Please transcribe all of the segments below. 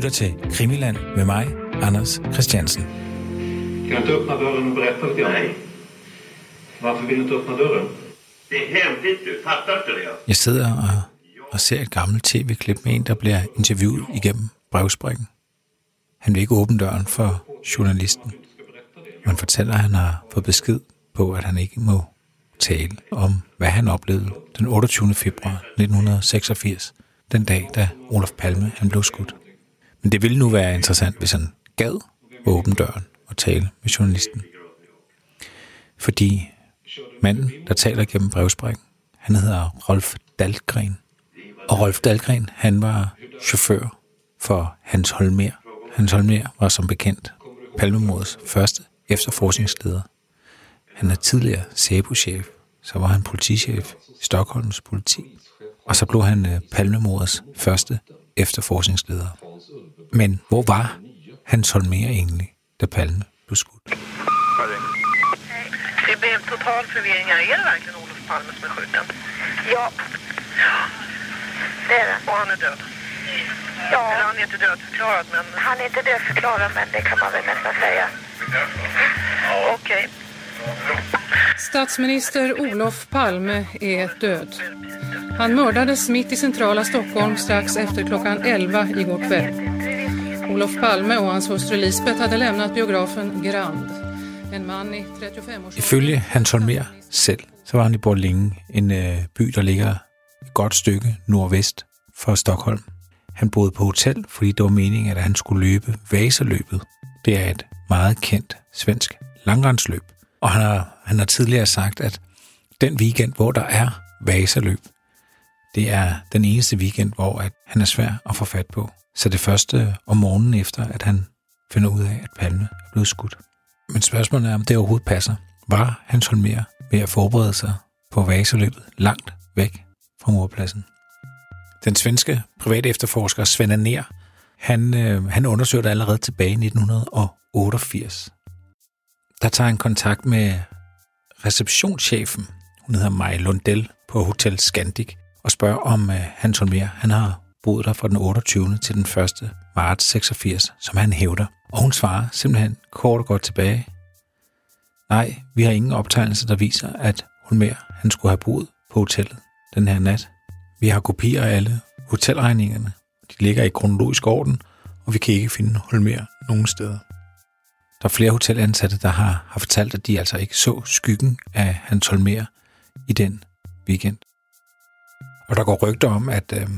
lytter til Krimiland med mig, Anders Christiansen. Kan du inte öppna dörren och berätta lite grann? Nej, Varför vill du inte öppna dörren? det är hemligt du. Fattar inte det? Jeg sidder og, og ser et gammelt tv-klip med en, der bliver interviewet igennem brevsprækken. Han vil ikke åbne døren for journalisten. Man fortæller, at han har fået besked på, at han ikke må tale om, hvad han oplevede den 28. februar 1986, den dag, da Olof Palme han blev skudt. Men det ville nu være interessant, hvis han gad åbne døren og tale med journalisten. Fordi manden, der taler gennem brevsprækken, han hedder Rolf Dahlgren. Og Rolf Dahlgren, han var chauffør for Hans Holmer. Hans Holmer var som bekendt Palmemordets første efterforskningsleder. Han er tidligere SEPO-chef, så var han politichef i Stockholms politi, og så blev han øh, Palmemordets første efterforskningsleder. Men hvor var Hans Holmer egentlig, da Palme blev skudt? Det blev total förvirring här. Är det verkligen Olof Palme som är skjuten? Ja. Det är det. Och han är död? Ja, Eller han är inte dödförklarad, men han är inte dödförklarad men det kan man väl nästan säga. okej. Statsminister Olof Palme är död. Han mördades mitt i centrala Stockholm strax efter klockan 11 igår kväll. Olof Palme och hans hustru Lisbeth hade lämnat biografen Grand. En man i 35-års... Ifølge Hans Holmer selv, så var han i Borlänge, en øh, by, der ligger et godt stykke nordvest for Stockholm. Han boede på hotel, fordi det var meningen, at han skulle løbe Vasaløbet. Det er et meget kendt svensk langrendsløb. Og han har, han har tidligere sagt, at den weekend, hvor der er Vasaløb, det er den eneste weekend, hvor at han er svær at få fat på. Så det første om morgenen efter, at han finder ud af, at Palme er blevet skudt. Men spørgsmålet er, om det overhovedet passer. Var Hans Holmer ved at forberede sig på vaseløbet langt væk fra morpladsen? Den svenske private efterforsker Sven Aner, han, øh, han undersøgte allerede tilbage i 1988. Der tager han kontakt med receptionschefen, hun hedder Maja Lundell på Hotel Scandic, og spørger om øh, Hans Holmer, han har boet der fra den 28. til den 1. marts 86, som han hævder. Og hun svarer simpelthen kort og godt tilbage. Nej, vi har ingen optegnelser, der viser, at Holmer han skulle have boet på hotellet den her nat. Vi har kopier af alle hotelregningerne. De ligger i kronologisk orden, og vi kan ikke finde Holmer nogen steder. Der er flere hotelansatte, der har, har fortalt, at de altså ikke så skyggen af Hans Holmer i den weekend. Og der går rygter om, at, øh,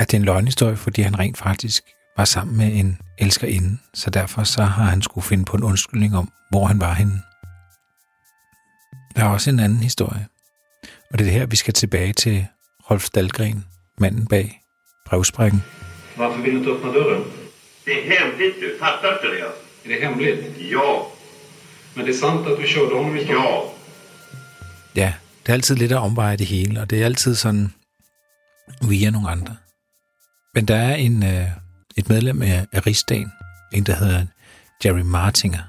at det er en løgnhistorie, fordi han rent faktisk var sammen med en elskerinde, så derfor så har han skulle finde på en undskyldning om, hvor han var henne. Der er også en anden historie, og det er det her, vi skal tilbage til Rolf Dahlgren, manden bag brevsprækken. Varför vill du inte öppna dörren? Det är hemligt du. Fattar inte det? Är det hemligt? Ja, Men det är sant att du körde honom i ja. Ja, det er altid lidt at omveje det hele, og det er altid sådan via nogle andre. Men der er en, øh, et medlem af, af Rigsdagen, en der hedder Jerry Martinger,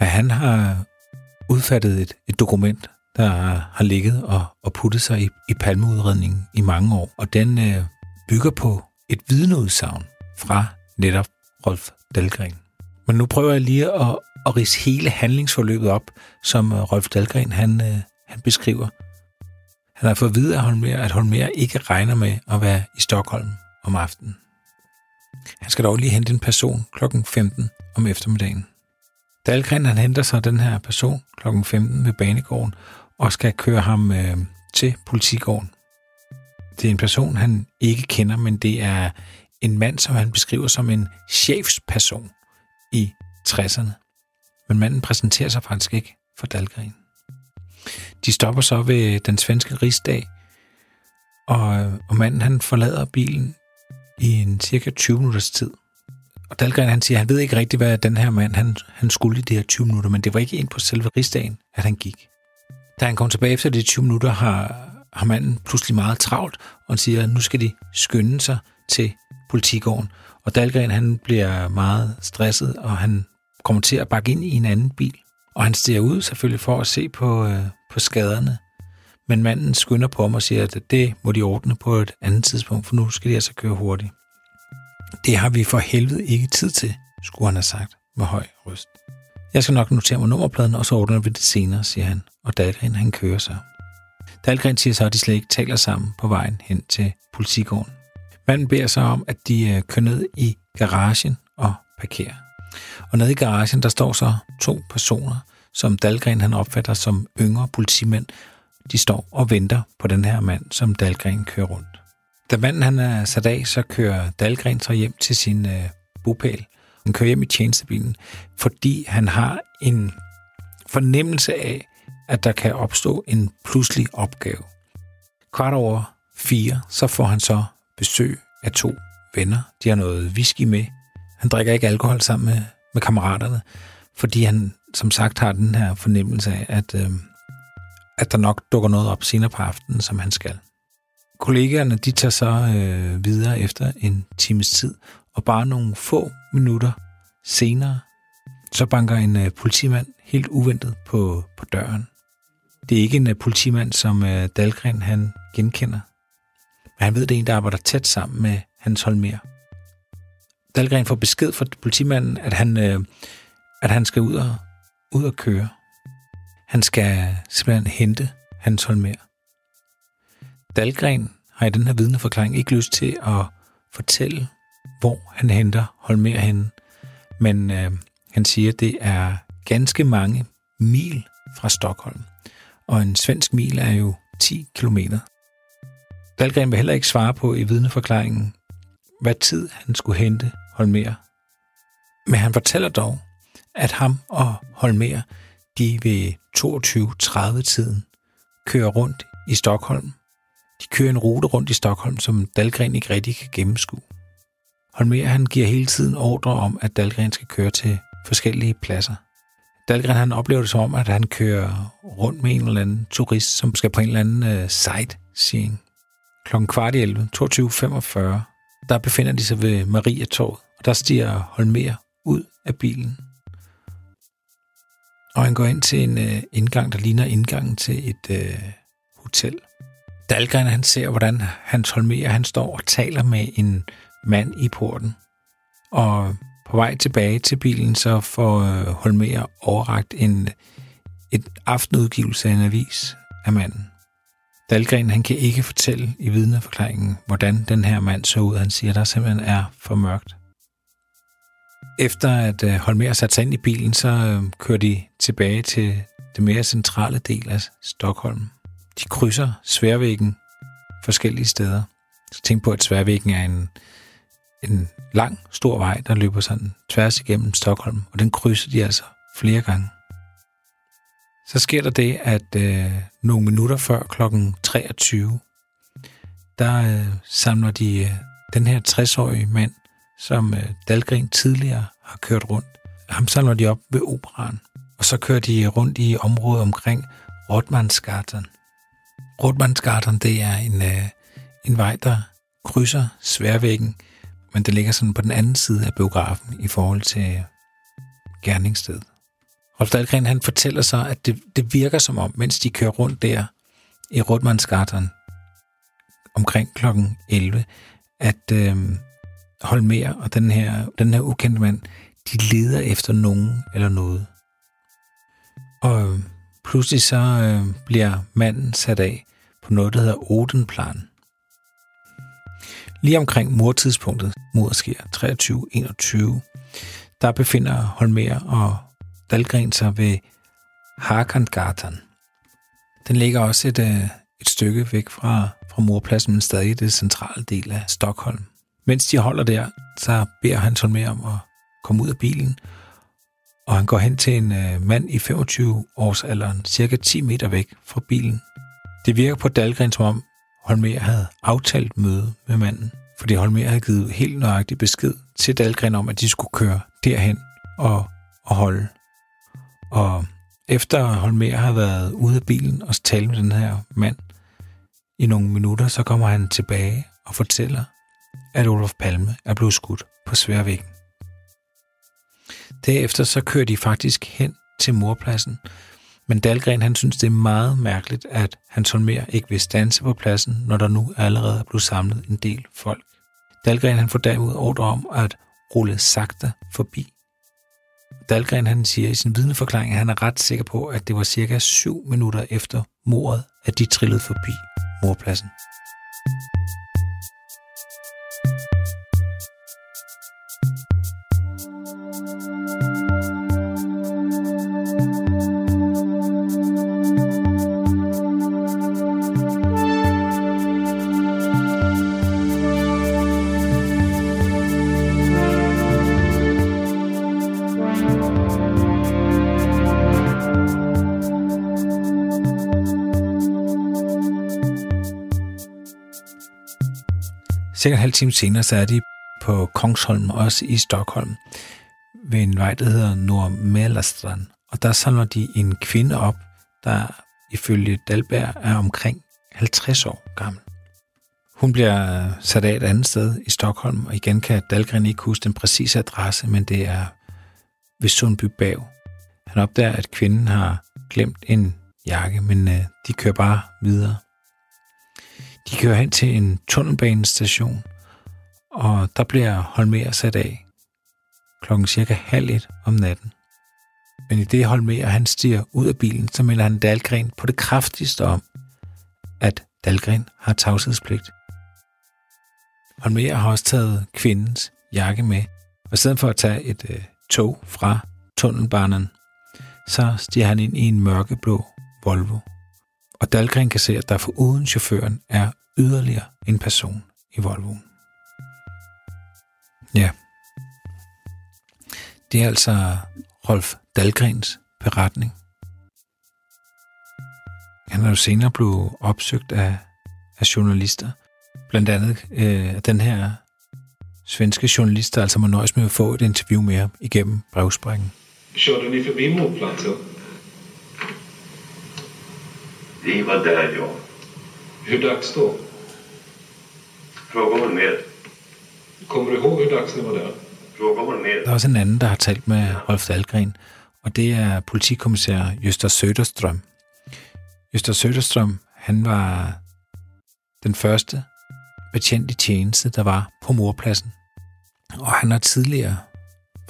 og han har udfattet et, et dokument, der har ligget og, og puttet sig i, i palmeudredningen i mange år, og den øh, bygger på et vidneudsagn fra netop Rolf Dahlgren. Men nu prøver jeg lige at, at rise hele handlingsforløbet op, som øh, Rolf Dahlgren han, øh, han beskriver. Han har fået at vide af Holmer, at Holmer ikke regner med at være i Stockholm om aftenen. Han skal dog lige hente en person kl. 15 om eftermiddagen. Dahlgren han henter sig den her person kl. 15 ved banegården og skal køre ham øh, til politigården. Det er en person, han ikke kender, men det er en mand, som han beskriver som en chefsperson i 60'erne. Men manden præsenterer sig faktisk ikke for Dahlgren. De stopper så ved den svenske rigsdag, og, og manden han forlader bilen i en cirka 20 minutters tid. Og Dahlgren han siger, at han ved ikke rigtigt, hvad den her mand han, han skulle i de her 20 minutter, men det var ikke ind på selve rigsdagen, at han gik. Da han kom tilbage efter de 20 minutter, har, har manden pludselig meget travlt, og han siger, at nu skal de skynde sig til politigården. Og Dahlgren han bliver meget stresset, og han kommer til at bakke ind i en anden bil. Og han stiger ud selvfølgelig for at se på, øh, på skaderne. Men manden skynder på ham og siger, at det må de ordne på et andet tidspunkt, for nu skal de altså køre hurtigt. Det har vi for helvede ikke tid til, skulle han have sagt med høj røst. Jeg skal nok notere mig nummerpladen, og så ordner vi det senere, siger han, og Dahlgren han kører sig. Dahlgren siger så, at de slet ikke taler sammen på vejen hen til politigården. Manden beder sig om, at de øh, kører ned i garagen og parkerer. Og nede i garagen, der står så to personer, som Dalgren han opfatter som yngre politimænd. De står og venter på den her mand, som Dalgren kører rundt. Da manden han er sat af, så kører Dalgren så hjem til sin øh, bopæl. Han kører hjem i tjenestebilen, fordi han har en fornemmelse af, at der kan opstå en pludselig opgave. Kvart over fire, så får han så besøg af to venner. De har noget whisky med. Han drikker ikke alkohol sammen med, med kammeraterne, fordi han som sagt har den her fornemmelse af, at, øh, at der nok dukker noget op senere på aftenen, som han skal. Kollegaerne de tager så øh, videre efter en times tid, og bare nogle få minutter senere, så banker en øh, politimand helt uventet på, på døren. Det er ikke en øh, politimand, som øh, Dalgren han genkender. Men han ved, det er en, der arbejder tæt sammen med Hans Holmer. Dahlgren får besked fra politimanden, at han, øh, at han skal ud og, ud og køre. Han skal simpelthen hente Hans Holmer. Dahlgren har i den her vidneforklaring ikke lyst til at fortælle, hvor han henter Holmer henne. Men øh, han siger, at det er ganske mange mil fra Stockholm. Og en svensk mil er jo 10 kilometer. Dahlgren vil heller ikke svare på i vidneforklaringen, hvad tid han skulle hente Holmer. Men han fortæller dog, at ham og Holmer, de ved 22.30-tiden kører rundt i Stockholm. De kører en rute rundt i Stockholm, som Dahlgren ikke rigtig kan gennemskue. Holmer han giver hele tiden ordre om, at Dahlgren skal køre til forskellige pladser. Dahlgren han oplever det som om, at han kører rundt med en eller anden turist, som skal på en eller anden øh, uh, sightseeing kl. kvart i 11, 22.45, der befinder de sig ved Mariatorvet, og der stiger Holmer ud af bilen. Og han går ind til en øh, indgang, der ligner indgangen til et øh, hotel. Dahlgren han ser, hvordan Hans Holmer han står og taler med en mand i porten. Og på vej tilbage til bilen, så får øh, Holmer overragt en, et aftenudgivelse af en avis af manden. Dahlgren han kan ikke fortælle i vidneforklaringen, hvordan den her mand så ud. Han siger, at der simpelthen er for mørkt. Efter at øh, Holmer satte sig ind i bilen, så øh, kører de tilbage til det mere centrale del af Stockholm. De krydser Sværvæggen forskellige steder. Så tænk på, at Sværvæggen er en, en lang, stor vej, der løber sådan tværs igennem Stockholm, og den krydser de altså flere gange. Så sker der det, at øh, nogle minutter før klokken 23, der øh, samler de øh, den her 60-årige mand, som øh, Dalgren tidligere har kørt rundt. Ham samler de op ved operan, og så kører de rundt i området omkring Rotmansgatan. Rotmansgatan, det er en, øh, en vej, der krydser Sværvæggen, men det ligger sådan på den anden side af biografen i forhold til øh, gerningsstedet. Rolf Dahlgren, han fortæller så, at det, det virker som om, mens de kører rundt der i Rotmansgatan omkring klokken 11, at øh, Holmer og den her, den her ukendte mand, de leder efter nogen eller noget. Og øh, pludselig så øh, bliver manden sat af på noget, der hedder Odenplan. Lige omkring mordtidspunktet, mordet sker 23.21, der befinder Holmer og Dahlgren sig ved Harkandgatan. Den ligger også et, øh, et stykke væk fra, fra morpladsen, men stadig i det centrale del af Stockholm. Mens de holder der, så beder han med om at komme ud af bilen, og han går hen til en øh, mand i 25 års alderen, cirka 10 meter væk fra bilen. Det virker på Dahlgren, som om Holmer havde aftalt møde med manden, fordi Holmer havde givet helt nøjagtig besked til Dahlgren om, at de skulle køre derhen og, og holde. Og efter Holmer har været ude af bilen og talt med den her mand i nogle minutter, så kommer han tilbage og fortæller, at Olof Palme er blevet skudt på Sværvæggen. Derefter så kører de faktisk hen til morpladsen, men Dalgren han synes, det er meget mærkeligt, at Hans Holmer ikke vil stanse på pladsen, når der nu allerede er blevet samlet en del folk. Dalgren han får derimod ordre om at rulle sagte forbi. Dahlgren han siger i sin vidneforklaring, at han er ret sikker på, at det var cirka 7 minutter efter mordet, at de trillede forbi morpladsen. Cirka en halv time senere, så er de på Kongsholm, også i Stockholm, ved en vej, der hedder Nordmælerstrand. Og der samler de en kvinde op, der ifølge Dalberg er omkring 50 år gammel. Hun bliver sat af et andet sted i Stockholm, og igen kan Dahlgren ikke huske den præcise adresse, men det er ved Sundby Bav. Han opdager, at kvinden har glemt en jakke, men øh, de kører bare videre. De kører hen til en tunnelbanestation, og der bliver Holmer sat af klokken cirka halv et om natten. Men i det Holmer han stiger ud af bilen, så melder han Dalgren på det kraftigste om, at Dalgren har tavshedspligt. Holmer har også taget kvindens jakke med, og i stedet for at tage et øh, tog fra tunnelbanen, så stiger han ind i en mørkeblå Volvo. Og Dahlgren kan se, at der for uden chaufføren er yderligere en person i Volvoen. Ja. Det er altså Rolf Dahlgrens beretning. Han er jo senere blevet opsøgt af, af journalister. Blandt andet øh, den her svenske journalist, der altså må nøjes med at få et interview med ham igennem brevsprækken. du ni forbi mordplatsen? Vi var där, ja. Hur dags då? Fråga Holmér. Kommer du ihåg hur dags ni var där? Fråga Holmér. Der er også en anden, der har talt med Rolf Dahlgren, og det er politikommissær Jøster Söderstrøm. Jøster Söderstrøm, han var den første betjent i tjeneste, der var på morpladsen. Og han har tidligere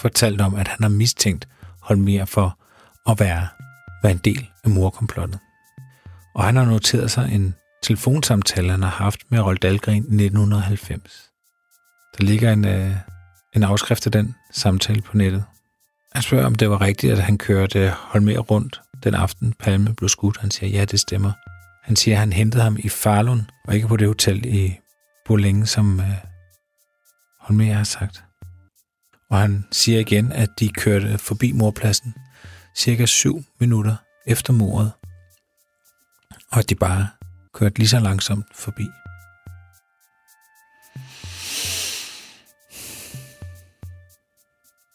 fortalt om, at han har mistænkt Holmer for at være, være en del af morkomplottet. Og han har noteret sig en telefonsamtale, han har haft med Rolf Dahlgren i 1990. Der ligger en, øh, en afskrift af den samtale på nettet. Han spørger, om det var rigtigt, at han kørte Holmer rundt den aften, Palme blev skudt. Han siger, ja, det stemmer. Han siger, at han hentede ham i Falun, og ikke på det hotel i Bolænge, som øh, Holmer har sagt. Og han siger igen, at de kørte forbi morpladsen cirka 7 minutter efter mordet, og at de bare kørte lige så langsomt forbi.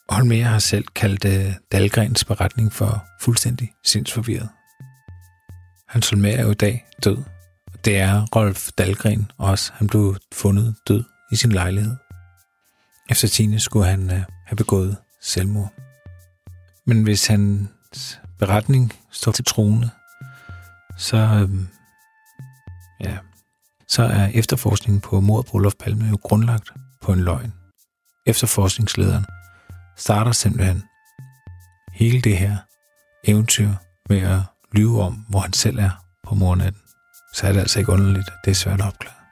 Holmer har selv kaldt uh, Dahlgrens beretning for fuldstændig sindsforvirret. Hans Holmer er jo i dag død, og det er Rolf Dahlgren også. Han blev fundet død i sin lejlighed. Efter tine skulle han uh, have begået selvmord. Men hvis hans beretning står til troende, så, øhm, ja, så er efterforskningen på mordet på Olof Palme jo grundlagt på en løgn. Efterforskningslederen starter simpelthen hele det her eventyr med at lyve om, hvor han selv er på mornatten. Så er det altså ikke underligt, at det er svært at opklare.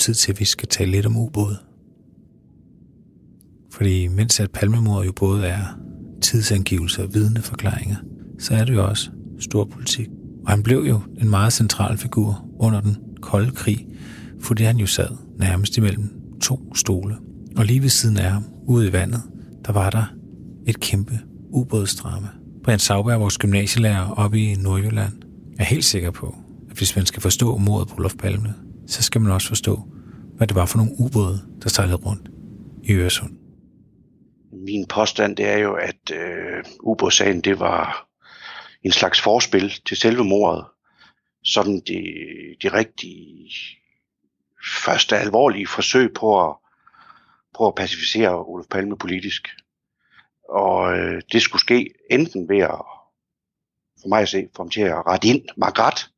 Tid til, at vi skal tale lidt om ubåde. Fordi mens at palmemordet jo både er tidsangivelser og vidneforklaringer, så er det jo også stor politik. Og han blev jo en meget central figur under den kolde krig, fordi han jo sad nærmest imellem to stole. Og lige ved siden af ham, ude i vandet, der var der et kæmpe ubådsdrama. Brian Sauberg, vores gymnasielærer oppe i Nordjylland, er helt sikker på, at hvis man skal forstå mordet på Olof Palme, så skal man også forstå, hvad det var for nogle ubåde, der sejlede rundt i Øresund. Min påstand det er jo, at øh, ubådssagen det var en slags forspil til selve mordet. Sådan det, det rigtige første alvorlige forsøg på at, på at pacificere Olof Palme politisk. Og øh, det skulle ske enten ved at, for mig at se, få ham til at rette ind, magret,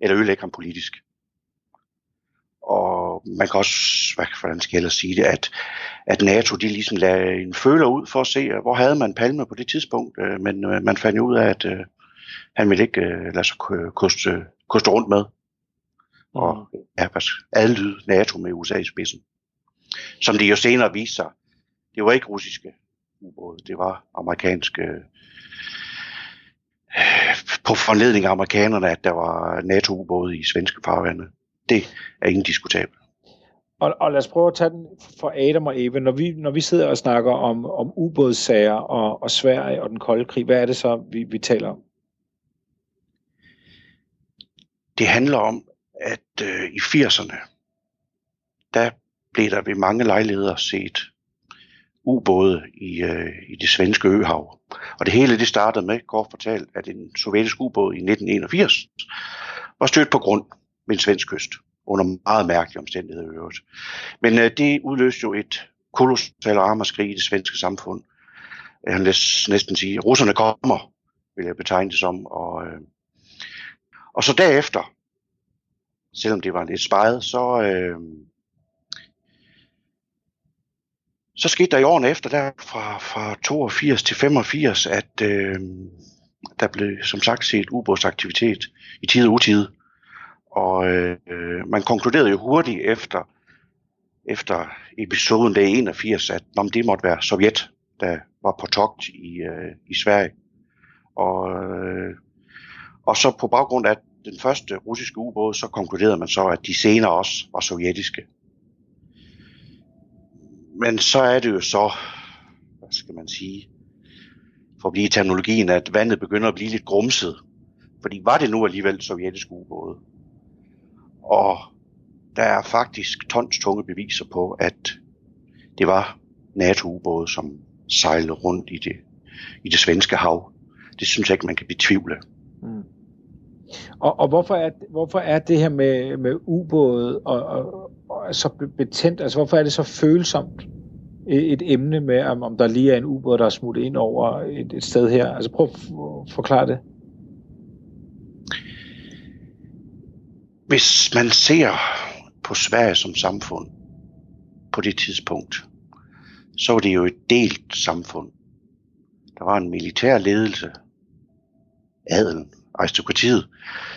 eller ødelægge ham politisk. Og man kan også, hvad, hvordan skal jeg sige det, at, at NATO de ligesom lagde en føler ud for at se, hvor havde man Palme på det tidspunkt. Øh, men øh, man fandt ud af, at øh, han ville ikke lade sig koste, koste rundt med. Og ja, adlyde NATO med USA i spidsen. Som det jo senere viste sig, det var ikke russiske ubåde, det var amerikanske på forledning af amerikanerne, at der var NATO-ubåde i svenske farvande. Det er indiskutabelt. Og, og lad os prøve at tage den for Adam og Eva. Når vi, når vi sidder og snakker om, om ubådssager og, og Sverige og den kolde krig, hvad er det så, vi, vi taler om? Det handler om, at øh, i 80'erne, der blev der ved mange lejligheder set ubåde i, øh, i det svenske øhav. Og det hele det startede med, kort fortalt, at en sovjetisk ubåd i 1981 var stødt på grund ved en svensk kyst, under meget mærkelige omstændigheder i øvrigt. Men øh, det udløste jo et kolossalt armerskrig i det svenske samfund. Jeg kan næsten sige, at russerne kommer, vil jeg betegne det som. Og, øh, og så derefter, selvom det var lidt spejet, så, øh, så skete der i årene efter, der fra, fra 82 til 85, at øh, der blev som sagt set ubådsaktivitet i tid og utid. Og øh, man konkluderede jo hurtigt efter, efter episoden dag 81, at om det måtte være Sovjet, der var på togt i, øh, i Sverige. Og, øh, og så på baggrund af den første russiske ubåd, så konkluderede man så, at de senere også var sovjetiske. Men så er det jo så, hvad skal man sige, for at blive terminologien, at vandet begynder at blive lidt grumset. Fordi var det nu alligevel sovjetiske ubåde? Og der er faktisk tons tunge beviser på, at det var NATO-ubåde, som sejlede rundt i det, i det svenske hav. Det synes jeg ikke, man kan betvivle. Mm. Og, og hvorfor, er, hvorfor er det her med, med ubåde og, og, og så betændt? Altså hvorfor er det så følsomt e, et emne med, om, om der lige er en ubåd, der er smuttet ind over et, et sted her? Altså prøv at forklare det. Hvis man ser på Sverige som samfund på det tidspunkt, så var det jo et delt samfund. Der var en militær ledelse, adelen, aristokratiet,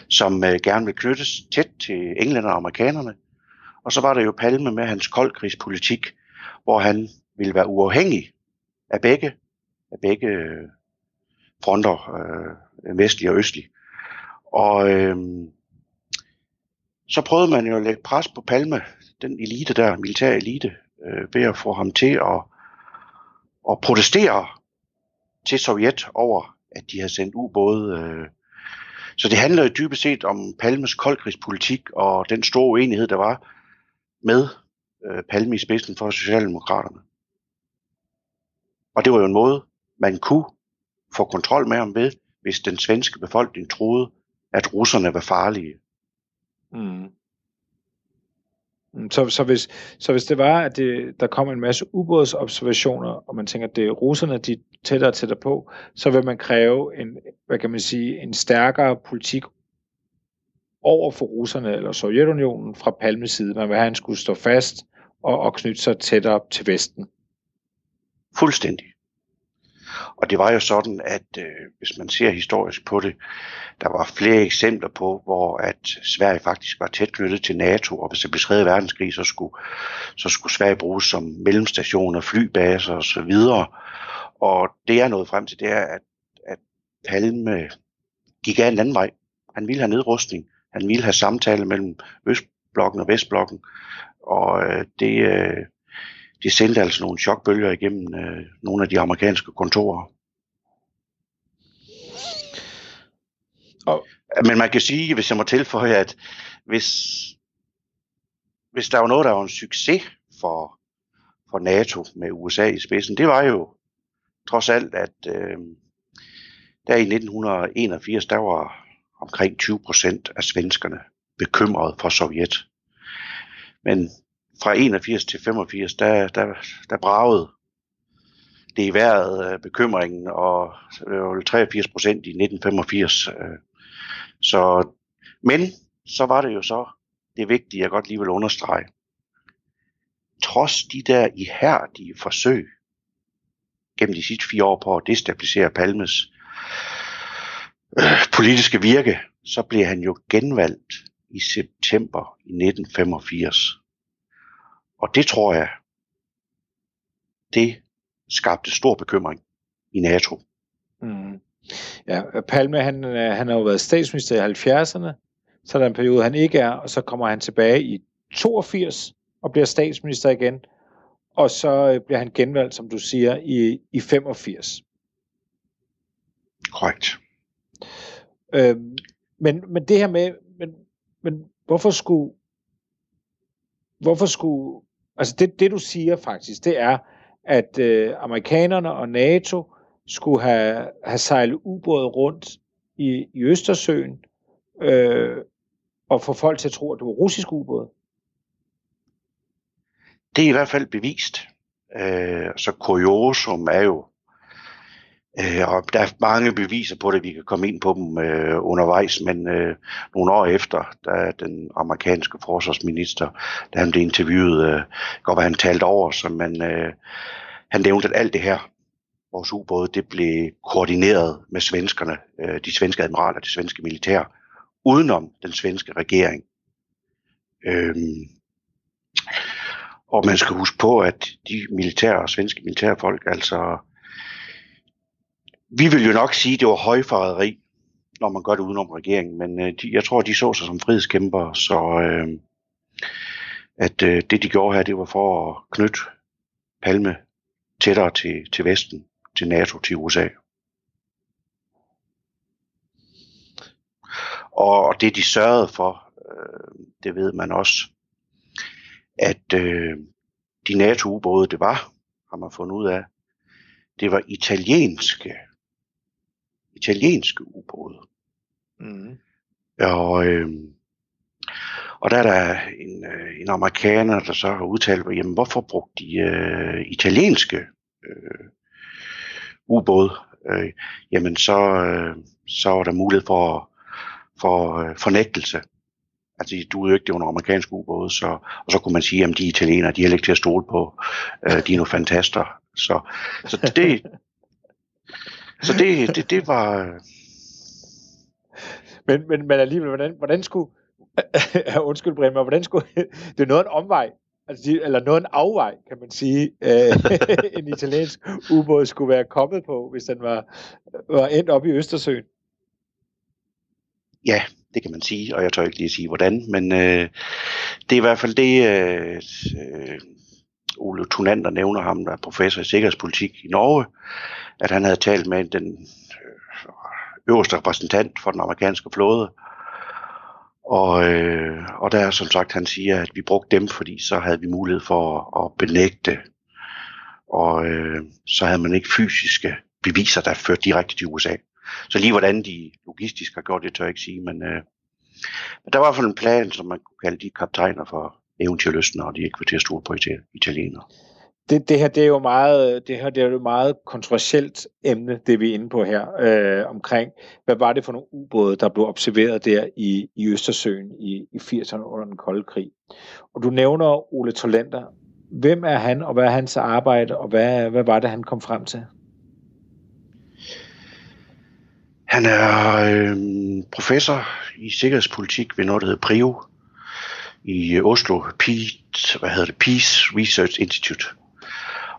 som øh, gerne ville knyttes tæt til englænder og amerikanerne. Og så var der jo Palme med hans koldkrigspolitik, hvor han ville være uafhængig af begge, af begge øh, fronter, øh, vestlig og østlig. Og øh, så prøvede man jo at lægge pres på Palme, den elite der, militær elite, øh, ved at få ham til at, at protestere til Sovjet over, at de havde sendt ubåde. Øh. Så det handler jo dybest set om Palmes koldkrigspolitik og den store uenighed, der var med øh, Palme i spidsen for Socialdemokraterne. Og det var jo en måde, man kunne få kontrol med ham ved, hvis den svenske befolkning troede, at russerne var farlige. Mm. mm. Så, så, hvis, så hvis det var, at det, der kom en masse ubådsobservationer, og man tænker, at det er russerne, de tættere og tættere på, så vil man kræve en, hvad kan man sige, en stærkere politik over for russerne eller Sovjetunionen fra Palmes side. Man vil have, at han skulle stå fast og, og knytte sig tættere til Vesten. Fuldstændig. Og det var jo sådan, at øh, hvis man ser historisk på det, der var flere eksempler på, hvor at Sverige faktisk var tæt knyttet til NATO, og hvis det blev 3. verdenskrig, så skulle, så skulle Sverige bruges som mellemstationer, flybaser osv. Og det er nåede frem til, det er, at, at Palme gik af en anden vej. Han ville have nedrustning. Han ville have samtale mellem Østblokken og Vestblokken. Og øh, det, øh, det sendte altså nogle chokbølger igennem øh, nogle af de amerikanske kontorer. Og- Men man kan sige, hvis jeg må tilføje, at hvis, hvis der var noget, der var en succes for, for NATO med USA i spidsen, det var jo trods alt, at øh, der i 1981, der var omkring 20 procent af svenskerne bekymrede for Sovjet. Men fra 81 til 85, der, der, der bragede det i vejret øh, bekymringen, og det var 83 procent i 1985. Øh, så, men så var det jo så det vigtige, jeg godt lige vil understrege. Trods de der ihærdige forsøg gennem de sidste fire år på at destabilisere Palmes øh, politiske virke, så blev han jo genvalgt i september i 1985. Og det tror jeg, det skabte stor bekymring i NATO. Mm. Ja, Palme, han, øh, han har jo været statsminister i 70'erne, så er der en periode, han ikke er, og så kommer han tilbage i 82 og bliver statsminister igen, og så øh, bliver han genvalgt, som du siger, i, i 85. Korrekt. Øhm, men, men det her med, men, men hvorfor skulle, hvorfor skulle, altså det, det du siger faktisk, det er, at øh, amerikanerne og NATO skulle have, have sejlet ubåde rundt i, i Østersøen, øh, og få folk til at tro, at det var russisk ubåd? Det er i hvert fald bevist. Øh, så kuriosum er jo, øh, og der er mange beviser på det, vi kan komme ind på dem øh, undervejs, men øh, nogle år efter, da den amerikanske forsvarsminister, da han blev interviewet, øh, går hvad han talte over, så man, øh, han nævnte, at alt det her, vores ubåde, det blev koordineret med svenskerne, øh, de svenske admiraler, det svenske militær, udenom den svenske regering. Øhm, og man skal huske på, at de militære svenske militærfolk, altså, vi vil jo nok sige, at det var højforræderi, når man gør det udenom regeringen, men øh, de, jeg tror, de så sig som frihedskæmper, så øh, at øh, det de gjorde her, det var for at knytte Palme tættere til, til Vesten, til NATO, til USA. Og det de sørgede for, øh, det ved man også, at øh, de NATO-ubåde, det var, har man fundet ud af, det var italienske, italienske ubåde. Mm. Og, øh, og der er der en, øh, en amerikaner, der så har udtalt, jamen hvorfor brugte de øh, italienske øh, ubåd, Øh, jamen så, øh, så var der mulighed for, for øh, fornægtelse. Altså, du er jo ikke, det under amerikansk ubåde, så, og så kunne man sige, at de italienere, de er ikke til at stole på, øh, de er nogle fantaster. Så, så det, så det, det, det var, øh. Men, men, men alligevel, hvordan, hvordan skulle, undskyld Bremer, hvordan skulle, det er noget af en omvej, altså, de- eller noget en afvej, kan man sige, øh, en italiensk ubåd skulle være kommet på, hvis den var, var endt op i Østersøen. Ja, det kan man sige, og jeg tør ikke lige sige hvordan, men øh, det er i hvert fald det, øh, øh, Ole Tunander nævner ham, der er professor i sikkerhedspolitik i Norge, at han havde talt med den øh, øverste repræsentant for den amerikanske flåde, og, øh, og der er som sagt, han siger, at vi brugte dem, fordi så havde vi mulighed for at, at benægte, og øh, så havde man ikke fysiske beviser, der førte direkte til USA. Så lige hvordan de logistisk har gjort det, tør jeg ikke sige, men, øh, men der var i hvert fald en plan, som man kunne kalde de kaptajner for eventyrlysten, og de ikke var til at stole på italienere. Det, det her det er jo meget det her det er jo meget kontroversielt emne det vi er inde på her øh, omkring hvad var det for nogle ubåde der blev observeret der i, i Østersøen i, i 80'erne under den kolde krig. Og du nævner Ole Tolander. Hvem er han og hvad er hans arbejde og hvad hvad var det han kom frem til? Han er øh, professor i sikkerhedspolitik ved noget, der hedder PRIO i Oslo, Peace, hvad hedder det, Peace Research Institute.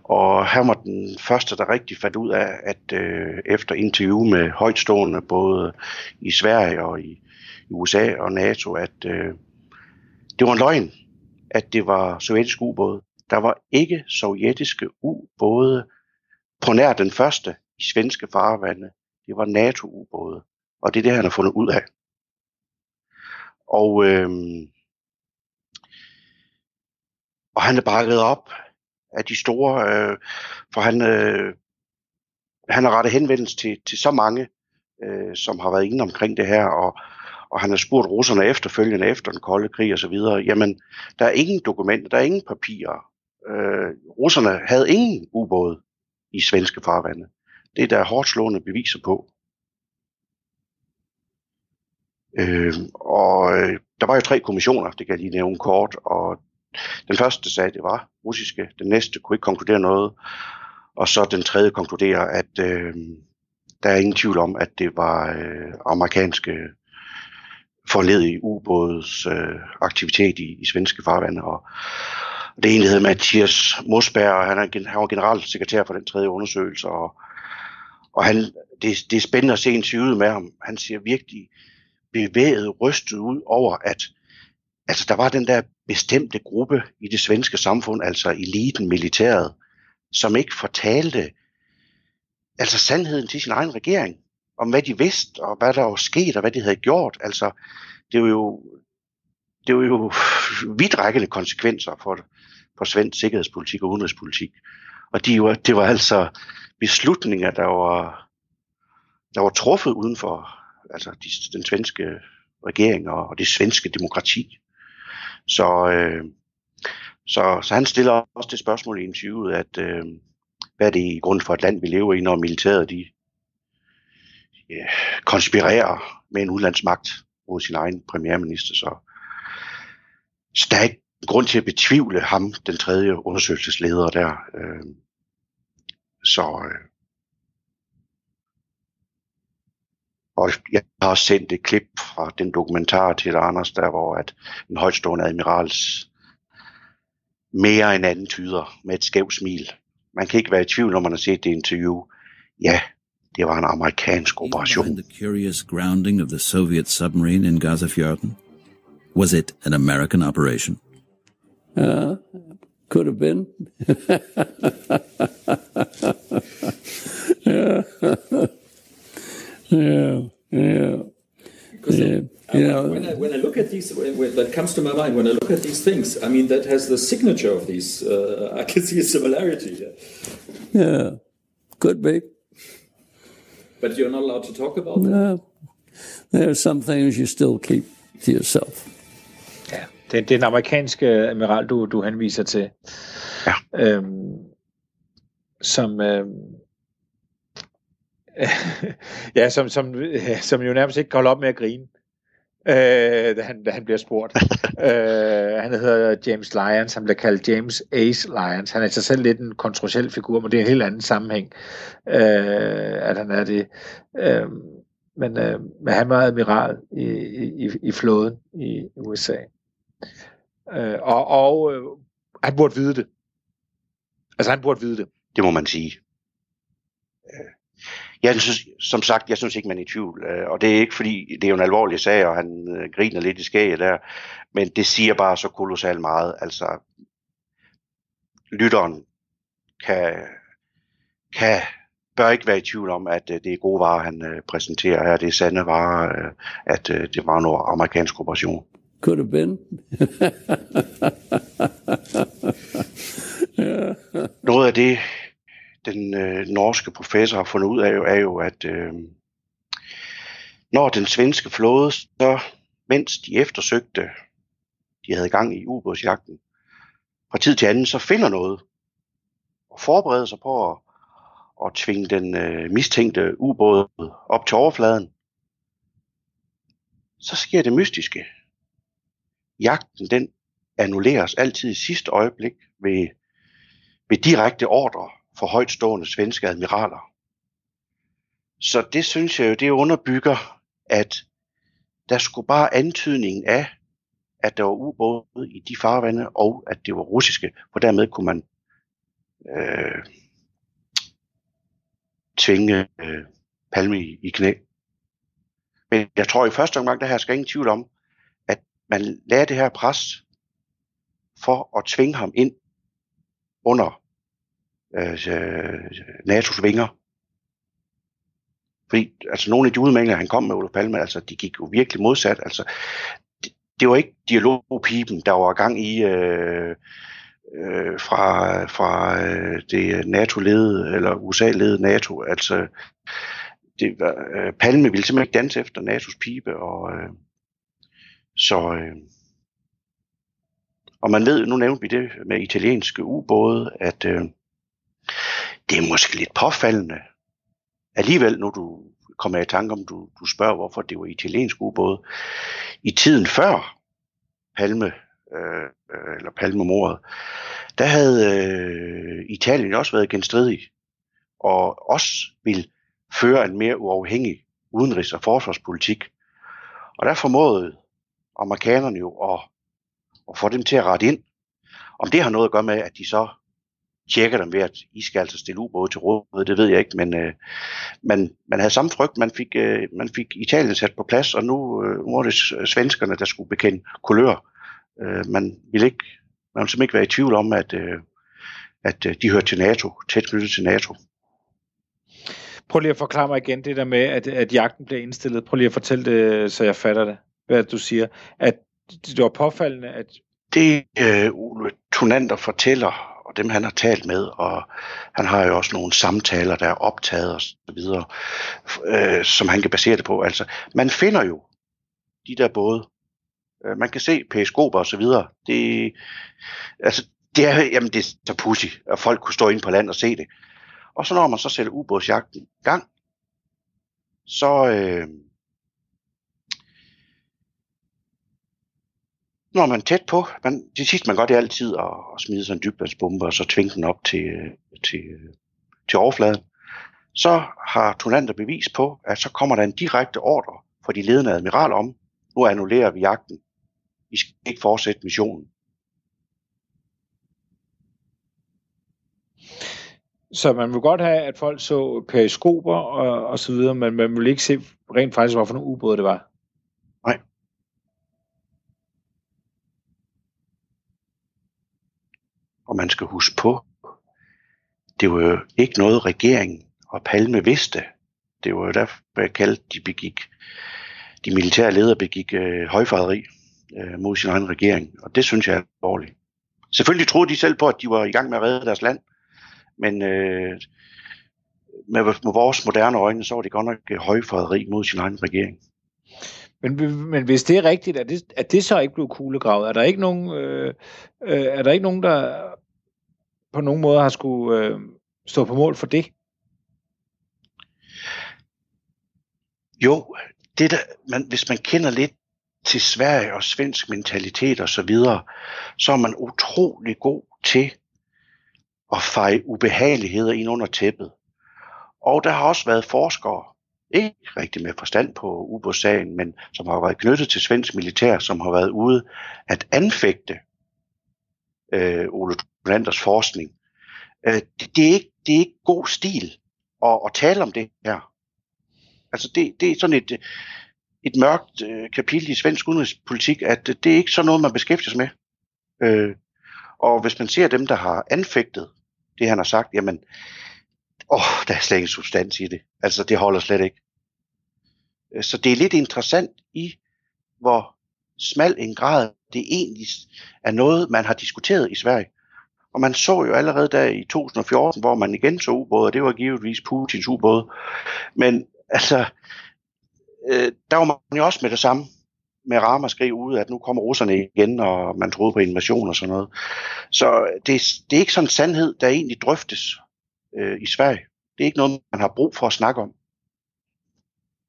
Og han var den første, der rigtig fandt ud af, at øh, efter interview med højtstående, både i Sverige og i, i USA og NATO, at øh, det var en løgn, at det var sovjetiske ubåde. Der var ikke sovjetiske ubåde på nær den første i svenske farvande. Det var NATO-ubåde. Og det er det, han har fundet ud af. Og, øh, og han er bakket op af de store, øh, for han, øh, han har rettet henvendelse til, til så mange, øh, som har været inde omkring det her, og, og han har spurgt russerne efterfølgende efter den kolde krig og så videre, jamen, der er ingen dokumenter, der er ingen papirer. Øh, russerne havde ingen ubåde i svenske farvande. Det er der hårdt slående beviser på. Øh, og øh, der var jo tre kommissioner, det kan jeg lige nævne kort, og den første sagde, at det var russiske, den næste kunne ikke konkludere noget, og så den tredje konkluderer, at øh, der er ingen tvivl om, at det var øh, amerikanske forledige ubåds øh, aktivitet i, i svenske farvande, og, det ene hedder Mathias Mosberg, han, er, han var generalsekretær for den tredje undersøgelse, og, og han, det, det er spændende at se interviewet med ham. Han siger virkelig bevæget, rystet ud over, at altså, der var den der bestemte gruppe i det svenske samfund, altså eliten, militæret, som ikke fortalte altså sandheden til sin egen regering, om hvad de vidste, og hvad der var sket, og hvad de havde gjort. Altså, det var jo, det var jo vidtrækkende konsekvenser for, for svensk sikkerhedspolitik og udenrigspolitik. Og de var, det var altså beslutninger, der var, der var truffet uden for altså de, den svenske regering og, og det svenske demokrati. Så, øh, så, så han stiller også det spørgsmål i interviewet, at øh, hvad er det i grund for et land, vi lever i, når militæret de ja, konspirerer med en udlandsmagt mod sin egen premierminister. Så, så der er ikke grund til at betvivle ham, den tredje undersøgelsesleder der. Øh, så, øh, og jeg har sendt et klip fra den dokumentar til Anders, der hvor at en højtstående admirals mere end anden tyder med et skævt smil. Man kan ikke være i tvivl, når man har set det interview. Ja, det var en amerikansk operation. the curious grounding of the Soviet submarine in Gazafjorden? Was it an American operation? Uh, could have been. yeah. yeah, yeah. Yeah, you know, when, I, when I look at when that comes to my mind, when I look at these things, I mean, that has the signature of these. Uh, I can see a similarity. Yeah. yeah, could be. But you're not allowed to talk about that. No, there are some things you still keep to yourself. Ja, det, det er den amerikanske admiral, du, du henviser til. Ja. Øhm, som, øhm, ja, som, som, som jo nærmest ikke kan holde op med at grine, øh, da, han, da han bliver spurgt. øh, han hedder James Lyons, han bliver kaldt James Ace Lyons. Han er i sig selv lidt en kontroversiel figur, men det er en helt anden sammenhæng, øh, at han er det. Øh, men, øh, men han var admiral i, i, i flåden i USA. Øh, og og øh, han burde vide det. Altså han burde vide det. Det må man sige. Jeg synes, som sagt, jeg synes ikke, man er i tvivl. øh, Og det er ikke fordi, det er jo en alvorlig sag, og han øh, griner lidt i skæget der. Men det siger bare så kolossalt meget. Altså, lytteren kan, kan, bør ikke være i tvivl om, at øh, det er gode varer, han præsenterer her. Det er sande varer, at det var noget amerikansk operation. Could have been. Noget af det, den øh, norske professor har fundet ud af, er jo, at øh, når den svenske flåde, så mens de eftersøgte, de havde gang i ubådsjagten, fra tid til anden, så finder noget og forbereder sig på at, at tvinge den øh, mistænkte ubåd op til overfladen, så sker det mystiske. Jagten, den annulleres altid i sidste øjeblik ved, ved direkte ordre for højtstående svenske admiraler. Så det synes jeg jo, det underbygger, at der skulle bare antydningen af, at der var ubåde i de farvande, og at det var russiske, for dermed kunne man øh, tvinge øh, Palme i, i knæ. Men jeg tror i første omgang, der her skal ingen tvivl om, at man lagde det her pres for at tvinge ham ind under øh, NATO's vinger. Fordi altså, nogle af de udmeldinger, han kom med, Olof Palme, altså, de gik jo virkelig modsat. Altså, det, det var ikke dialogpipen, der var gang i øh, øh, fra, fra øh, det NATO-ledede, eller USA-ledede NATO. Altså, det var, øh, Palme ville simpelthen ikke danse efter NATO's pibe, og øh, så... Øh, og man ved, nu nævnte vi det med italienske ubåde, at øh, det er måske lidt påfaldende. Alligevel, når du kommer i tanke om, du, du spørger, hvorfor det var italiensk ubåde. I tiden før Palme, øh, øh, eller Palmemordet, der havde øh, Italien også været genstridig, og også ville føre en mere uafhængig udenrigs- og forsvarspolitik. Og der formåede amerikanerne jo at, at få dem til at rette ind. Om det har noget at gøre med, at de så tjekker dem ved, at I skal altså stille ubåde til råd, det ved jeg ikke, men øh, man, man havde samme frygt, man fik, øh, man fik Italien sat på plads, og nu, øh, nu var det svenskerne, der skulle bekende kulør. Øh, man ville ikke, man ville simpelthen ikke være i tvivl om, at, øh, at øh, de hørte til NATO, tæt knyttet til NATO. Prøv lige at forklare mig igen det der med, at, at jagten bliver indstillet. Prøv lige at fortælle det, så jeg fatter det, hvad du siger. At det var påfaldende, at... Det øh, Ole Tunander fortæller, og dem han har talt med, og han har jo også nogle samtaler, der er optaget og så videre, øh, som han kan basere det på. Altså, man finder jo de der både. Øh, man kan se periskoper og så videre. Det, altså, det er, jamen, det er så pussy, at folk kunne stå ind på land og se det. Og så når man så sætter ubådsjagten i gang, så, øh, når man er tæt på, man, det sidste man gør, det er altid at, at smide sådan en dybvandsbombe, og så tvinge den op til, til, til overfladen. Så har Tonander bevis på, at så kommer der en direkte ordre fra de ledende admiraler om, nu annullerer vi jagten. Vi skal ikke fortsætte missionen. Så man vil godt have, at folk så periskoper og, og så videre, men man vil ikke se rent faktisk, hvorfor nogle ubåde det var. Nej. Og man skal huske på, det var jo ikke noget regeringen og Palme vidste. Det var jo derfor, jeg kaldte, de begik, de militære ledere begik øh, højfaderi øh, mod sin egen regering. Og det synes jeg er alvorligt. Selvfølgelig troede de selv på, at de var i gang med at redde deres land. Men øh, med, med vores moderne øjne, så var det godt nok øh, højfaderi mod sin egen regering. Men, men hvis det er rigtigt, er det, er det så ikke blevet kuglegravet? Er der ikke nogen, øh, øh, er der ikke nogen der på nogen måde har skulle øh, stå på mål for det? Jo, det der, man, hvis man kender lidt til Sverige og svensk mentalitet og så videre, så er man utrolig god til at feje ubehageligheder ind under tæppet. Og der har også været forskere, ikke rigtig med forstand på ubådssagen, men som har været knyttet til svensk militær, som har været ude at anfægte øh, Ole Branders forskning. Øh, det, det, er ikke, det er ikke god stil at, at tale om det her. Altså det, det er sådan et, et mørkt øh, kapitel i svensk udenrigspolitik, at det er ikke sådan noget, man beskæftiger sig med. Øh, og hvis man ser dem, der har anfægtet det, han har sagt, jamen, åh, der er slet ingen substans i det. Altså, det holder slet ikke. Så det er lidt interessant i, hvor smal en grad det egentlig er noget, man har diskuteret i Sverige. Og man så jo allerede der i 2014, hvor man igen så ubåde, og det var givetvis Putins ubåde. Men altså, øh, der var man jo også med det samme med ramaskrig ude, at nu kommer russerne igen, og man troede på invasion og sådan noget. Så det, det er ikke sådan en sandhed, der egentlig drøftes øh, i Sverige. Det er ikke noget, man har brug for at snakke om.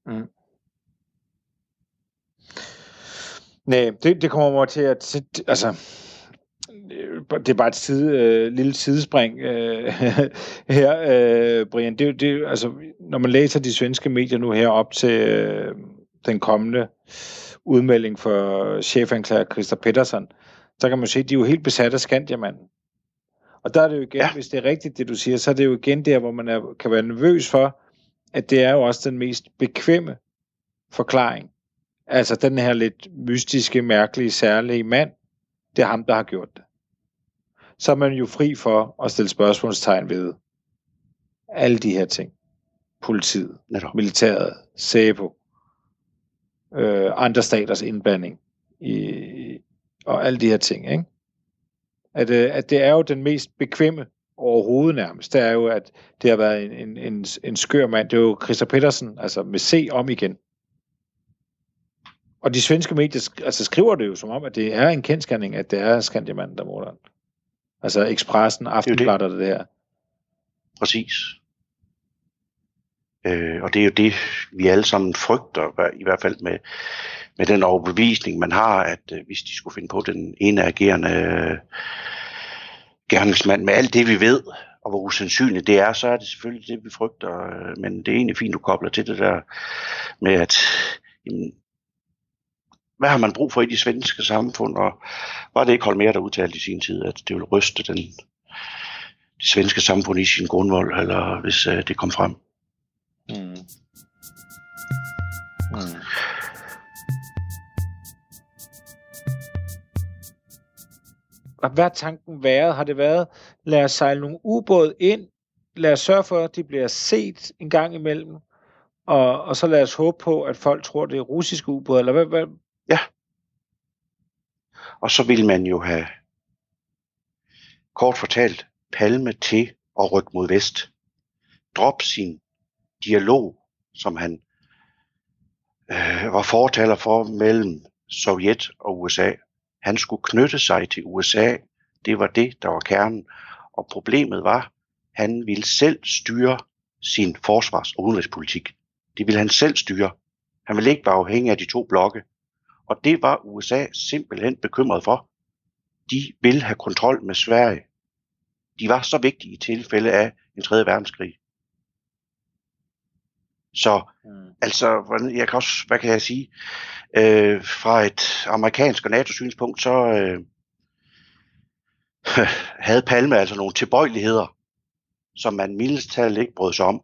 Mm. Nej, det, det kommer mig til at... Altså, det er bare et side, øh, lille sidespring øh, her, øh, Brian. Det, det, altså, når man læser de svenske medier nu her op til øh, den kommende udmelding for chefanklager Christa Pettersson, så kan man se, at de er jo helt besat af Skandiamanden. Og der er det jo igen, ja. hvis det er rigtigt, det du siger, så er det jo igen der, hvor man er, kan være nervøs for, at det er jo også den mest bekvemme forklaring. Altså den her lidt mystiske, mærkelige, særlige mand, det er ham, der har gjort det. Så er man jo fri for at stille spørgsmålstegn ved alle de her ting. politiet, Netop. militæret, SEPO, øh, andre staters indblanding i, og alle de her ting, ikke? At, øh, at det er jo den mest bekvemme overhovedet nærmest, det er jo, at det har været en, en, en, en skør mand. Det er jo Christa Petersen, altså med C om igen. Og de svenske medier altså skriver det jo som om, at det er en kendskærning, at det er Skandiamanden, der er morderen. Altså Expressen, Aftenbladet og det her. Præcis. Øh, og det er jo det, vi alle sammen frygter, i hvert fald med, med den overbevisning, man har, at øh, hvis de skulle finde på den ene agerende øh, gerningsmand, med alt det, vi ved, og hvor usandsynligt det er, så er det selvfølgelig det, vi frygter. øh, Men det er egentlig fint, du kobler til det der med, at jamen, hvad har man brug for i de svenske samfund, og var det ikke Holmer, der udtalte i sin tid, at det ville ryste den, det svenske samfund i sin grundvold, eller hvis øh, det kom frem. Mm. Mm. Hvad har tanken været? Har det været, lad os sejle nogle ubåde ind, lad os sørge for, at de bliver set en gang imellem, og, og så lad os håbe på, at folk tror, det er russiske ubåde, eller hvad, hvad? Ja. Og så vil man jo have kort fortalt Palme til at rykke mod vest. Drop sin dialog, som han øh, var fortaler for mellem Sovjet og USA. Han skulle knytte sig til USA. Det var det, der var kernen. Og problemet var, han ville selv styre sin forsvars- og udenrigspolitik. Det ville han selv styre. Han ville ikke være afhængig af de to blokke. Og det var USA simpelthen bekymret for. De ville have kontrol med Sverige. De var så vigtige i tilfælde af en 3. verdenskrig. Så Mm. altså, jeg kan også, hvad kan jeg sige, øh, fra et amerikansk og NATO-synspunkt, så øh, havde Palme altså nogle tilbøjeligheder, som man mildest talt ikke brød sig om,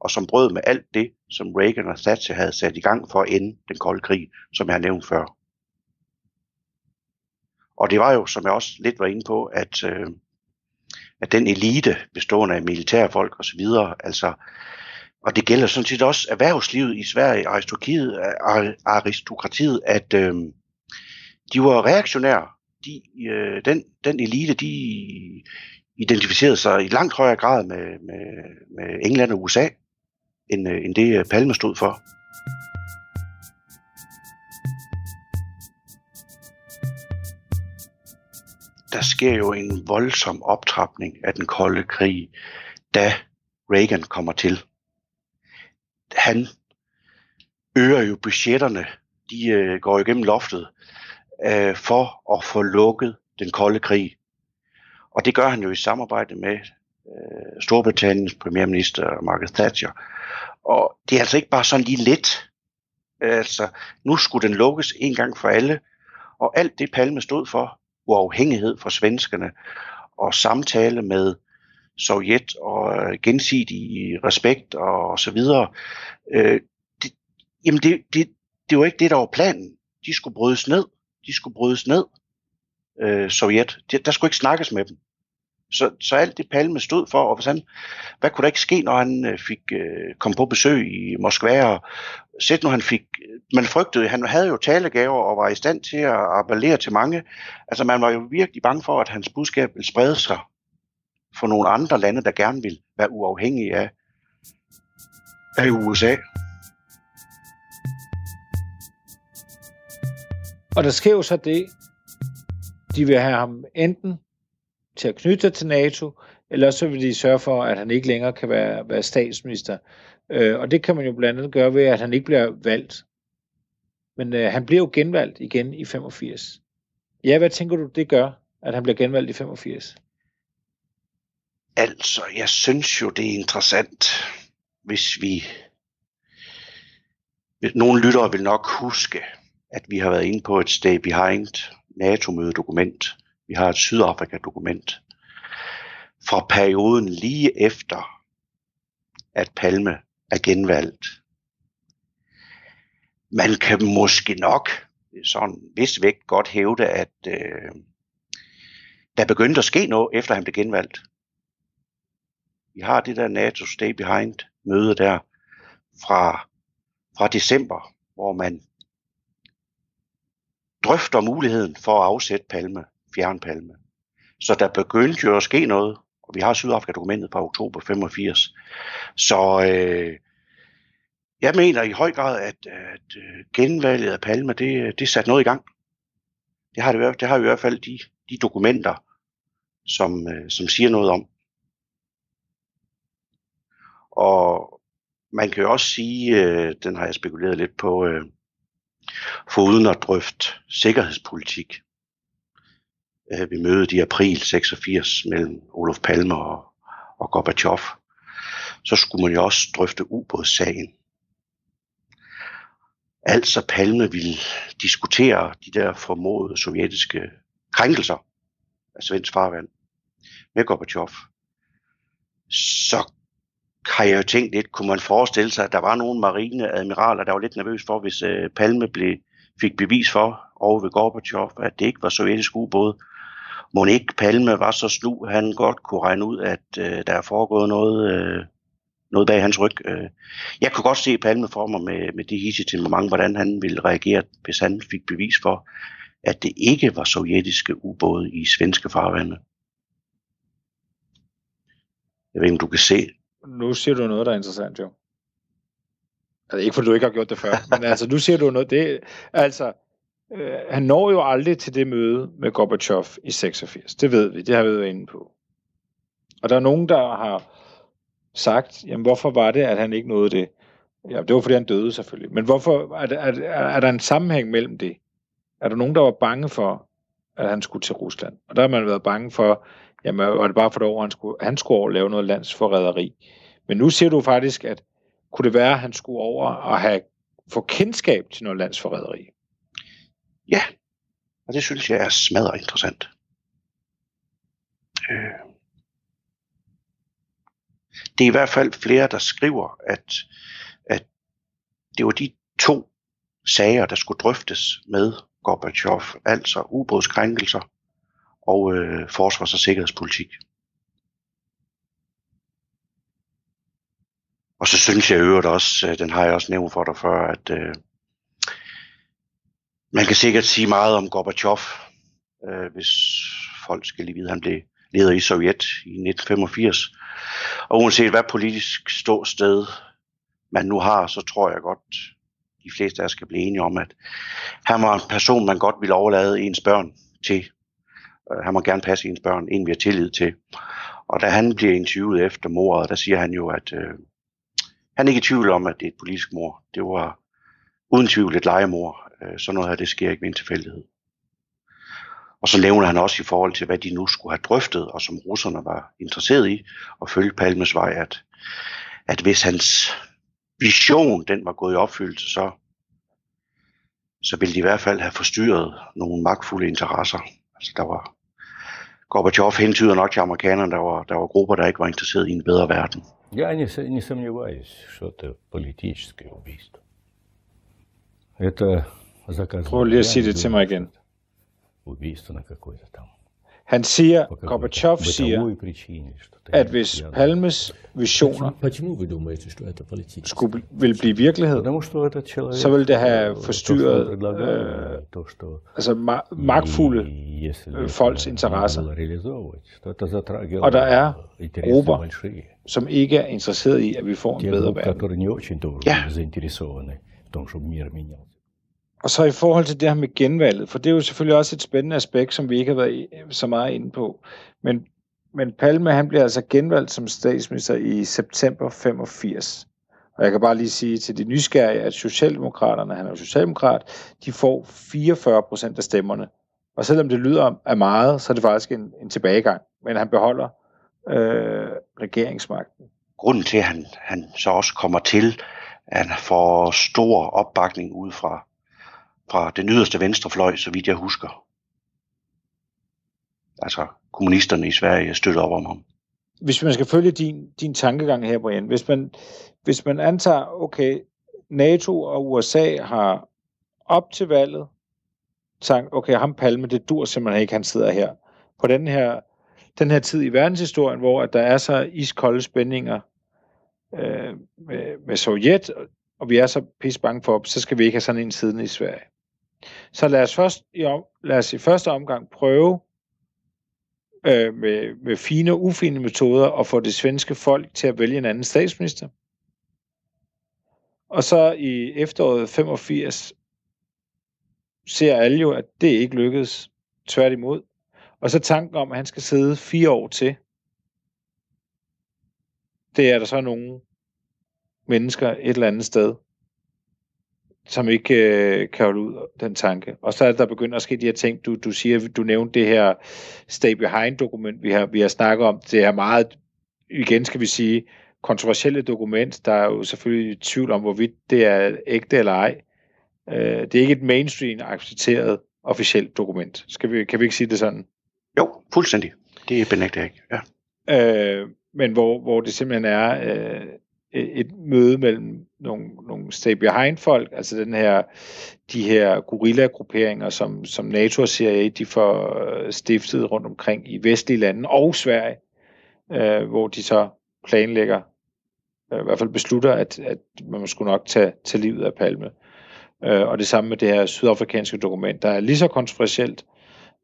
og som brød med alt det, som Reagan og Thatcher havde sat i gang for at ende den kolde krig, som jeg har nævnt før. Og det var jo, som jeg også lidt var inde på, at, øh, at den elite bestående af militærfolk osv., altså, og det gælder sådan set også erhvervslivet i Sverige, aristokratiet, aristokratiet at øh, de var reaktionære. De, øh, den, den elite, de identificerede sig i langt højere grad med, med, med England og USA, end, øh, end det øh, Palme stod for. Der sker jo en voldsom optrapning af den kolde krig, da Reagan kommer til. Han øger jo budgetterne, de øh, går igennem loftet, øh, for at få lukket den kolde krig. Og det gør han jo i samarbejde med øh, Storbritanniens premierminister Margaret Thatcher. Og det er altså ikke bare sådan lige let. Altså, nu skulle den lukkes en gang for alle. Og alt det Palme stod for, uafhængighed fra svenskerne, og samtale med Sovjet, og øh, gensidig respekt, og så videre. Øh, det, jamen, det, det, det var ikke det, der var planen. De skulle brydes ned. De skulle brydes ned, øh, Sovjet. Det, der skulle ikke snakkes med dem. Så, så alt det Palme stod for, og hvis han, hvad kunne der ikke ske, når han øh, fik øh, kom på besøg i Moskva, og sæt nu han fik, man frygtede, han havde jo talegaver og var i stand til at appellere til mange. Altså man var jo virkelig bange for, at hans budskab ville sprede sig for nogle andre lande, der gerne ville være uafhængige af, af USA. Og der sker jo så det, de vil have ham enten til at knytte sig til NATO, eller så vil de sørge for, at han ikke længere kan være, være statsminister. Øh, og det kan man jo blandt andet gøre ved, at han ikke bliver valgt. Men øh, han bliver jo genvalgt igen i 85. Ja, hvad tænker du, det gør, at han bliver genvalgt i 85? Altså, jeg synes jo, det er interessant, hvis vi... Nogle lyttere vil nok huske, at vi har været inde på et Stay Behind NATO-mødedokument. Vi har et Sydafrika-dokument fra perioden lige efter, at Palme er genvalgt. Man kan måske nok sådan vis vægt godt hævde, at øh, der begyndte at ske noget, efter han blev genvalgt. Vi har det der NATO Stay Behind møde der fra, fra december, hvor man drøfter muligheden for at afsætte Palme, fjernpalme. Så der begyndte jo at ske noget, og vi har Sydafrika-dokumentet fra oktober 85. Så øh, jeg mener i høj grad, at, at øh, genvalget af Palme, det, det satte noget i gang. Det har, det, det har i hvert fald de, de dokumenter, som, øh, som siger noget om. Og man kan jo også sige, øh, den har jeg spekuleret lidt på, øh, uden at drøfte sikkerhedspolitik øh, ved mødet i april 86 mellem Olof Palme og, og Gorbachev, så skulle man jo også drøfte ubådssagen. Altså Palme ville diskutere de der formodede sovjetiske krænkelser af svensk farvand med Gorbachev. Så har jeg jo tænkt lidt, kunne man forestille sig, at der var nogle marineadmiraler, der var lidt nervøs for, hvis øh, Palme blev, fik bevis for over ved Gorbachev, at det ikke var sovjetisk ubåd. Monique Palme var så snu, han godt kunne regne ud, at øh, der er foregået noget, øh, noget bag hans ryg. Øh. Jeg kunne godt se Palme for mig med, med det hisse temperament, hvordan han ville reagere, hvis han fik bevis for, at det ikke var sovjetiske ubåde i svenske farvande. Jeg ved ikke, om du kan se nu siger du noget, der er interessant, jo. Altså ikke fordi du ikke har gjort det før, men altså nu siger du noget, det altså, øh, han når jo aldrig til det møde med Gorbachev i 86, det ved vi, det har vi været inde på. Og der er nogen, der har sagt, jamen hvorfor var det, at han ikke nåede det? Ja, det var fordi han døde selvfølgelig, men hvorfor, er, er, er, er der en sammenhæng mellem det? Er der nogen, der var bange for, at han skulle til Rusland? Og der har man været bange for, jamen var det bare for det år, han skulle, han skulle over lave noget landsforræderi. Men nu siger du faktisk, at kunne det være, at han skulle over og have få kendskab til noget landsforræderi? Ja, og det synes jeg er smadret interessant. Øh. Det er i hvert fald flere, der skriver, at, at det var de to sager, der skulle drøftes med Gorbachev, altså ubådskrænkelser og øh, forsvars- og sikkerhedspolitik. Og så synes jeg øvrigt også, øh, den har jeg også nævnt for dig før, at øh, man kan sikkert sige meget om Gorbachev, øh, hvis folk skal lige vide, at han blev leder i Sovjet i 1985. Og uanset hvad politisk ståsted man nu har, så tror jeg godt, de fleste af os skal blive enige om, at han var en person, man godt ville overlade ens børn til. Øh, han må gerne passe ens børn, en vi har tillid til. Og da han bliver interviewet efter mordet, der siger han jo, at øh, han er ikke i tvivl om, at det er et politisk mor. Det var uden tvivl et legemord. Øh, sådan noget her, det sker ikke ved en tilfældighed. Og så nævner han også i forhold til, hvad de nu skulle have drøftet, og som russerne var interesseret i, at følge Palmes vej, at, at hvis hans vision den var gået i opfyldelse, så, så ville de i hvert fald have forstyrret nogle magtfulde interesser. Altså der var Gorbachev hentyder nok til amerikanerne, der var, der var grupper, der ikke var interesseret i en bedre verden. Я не, не сомневаюсь, что это политическое убийство. Это заказано. Prøv lige at sige det til mig igen. Han siger, Gorbachev siger, at hvis Palmes visioner skulle, vil blive virkelighed, så ville det have forstyrret øh, altså ma- magtfulde øh, folks interesser. Og der er grupper, som ikke er interesseret i, at vi får en bedre verden. Ja. Og så i forhold til det her med genvalget, for det er jo selvfølgelig også et spændende aspekt, som vi ikke har været øh, så meget inde på. Men, men Palme, han bliver altså genvalgt som statsminister i september 85. Og jeg kan bare lige sige til de nysgerrige, at Socialdemokraterne, han er jo socialdemokrat, de får 44 procent af stemmerne. Og selvom det lyder af meget, så er det faktisk en, en tilbagegang. Men han beholder øh, regeringsmagten. Grunden til, at han, han så også kommer til, at han får stor opbakning ud fra fra den yderste venstrefløj, så vidt jeg husker. Altså, kommunisterne i Sverige støtter op om ham. Hvis man skal følge din, din tankegang her, Brian, hvis man, hvis man antager, okay, NATO og USA har op til valget sagt, okay, ham Palme, det dur simpelthen ikke, han sidder her. På den her, den her tid i verdenshistorien, hvor at der er så iskolde spændinger øh, med, med Sovjet, og vi er så pisse bange for, så skal vi ikke have sådan en siden i Sverige. Så lad os, først, ja, lad os i første omgang prøve øh, med, med fine og ufine metoder at få det svenske folk til at vælge en anden statsminister. Og så i efteråret 85 ser alle jo, at det ikke lykkedes. Tværtimod. Og så tanken om, at han skal sidde fire år til. Det er der så nogle mennesker et eller andet sted, som ikke øh, kan holde ud den tanke. Og så er der begyndt at ske de her ting, du, du siger, du nævnte det her Stay Behind dokument, vi har, vi har snakket om. Det er meget, igen skal vi sige, kontroversielle dokument. Der er jo selvfølgelig tvivl om, hvorvidt det er ægte eller ej. Øh, det er ikke et mainstream accepteret officielt dokument. Skal vi, kan vi ikke sige det sådan? Jo, fuldstændig. Det benægter jeg ikke. Ja. Øh, men hvor, hvor det simpelthen er øh, Øh, et møde mellem nogle, nogle stay behind folk, altså den her, de her gorilla-grupperinger, som, som NATO og CIA, de får øh, stiftet rundt omkring i vestlige lande og Sverige, øh, hvor de så planlægger, øh, i hvert fald beslutter, at, at man skulle nok tage, tage livet af Palme. Øh, og det samme med det her sydafrikanske dokument, der er lige så kontroversielt,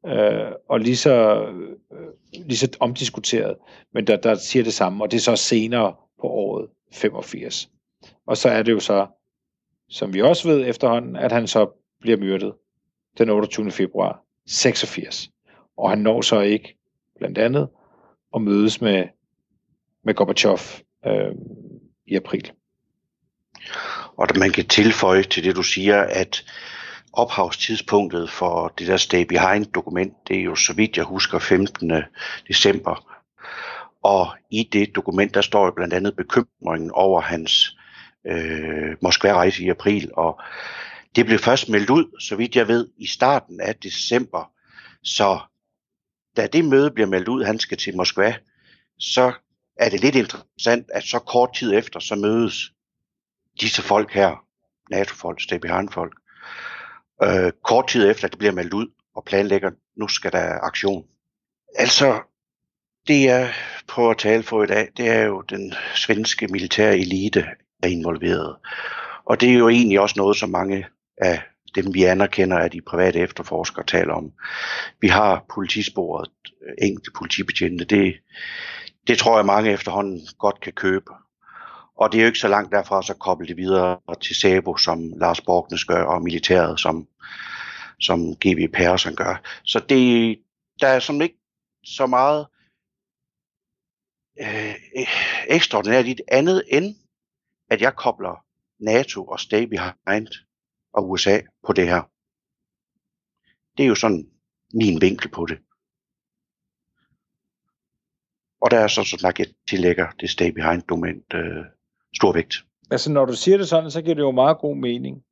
øh, og lige så, øh, lige så omdiskuteret, men der, der siger det samme, og det er så senere på året 85. Og så er det jo så, som vi også ved efterhånden, at han så bliver myrdet den 28. februar 86. Og han når så ikke, blandt andet, at mødes med, med Gorbachev øh, i april. Og man kan tilføje til det, du siger, at ophavstidspunktet for det der Stay Behind dokument, det er jo så vidt jeg husker 15. december. Og i det dokument, der står jo blandt andet bekymringen over hans øh, Moskva-rejse i april, og det blev først meldt ud, så vidt jeg ved, i starten af december. Så da det møde bliver meldt ud, han skal til Moskva, så er det lidt interessant, at så kort tid efter, så mødes disse folk her, NATO-folk, Stay Behind-folk, øh, kort tid efter, at det bliver meldt ud og planlægger, nu skal der aktion. Altså, det jeg prøver at tale for i dag, det er jo den svenske militære elite er involveret. Og det er jo egentlig også noget, som mange af dem, vi anerkender, at de private efterforskere taler om. Vi har politisporet, enkelte politibetjente. Det, det tror jeg, mange efterhånden godt kan købe. Og det er jo ikke så langt derfra, så koble det videre til SABO, som Lars Borgnes gør, og militæret, som, som GV Persson gør. Så det, der er sådan ikke så meget øh, ekstraordinært i det andet end, at jeg kobler NATO og Stay Behind og USA på det her. Det er jo sådan min vinkel på det. Og der er så sådan, at jeg tillægger det Stay Behind dokument øh, stor vægt. Altså når du siger det sådan, så giver det jo meget god mening.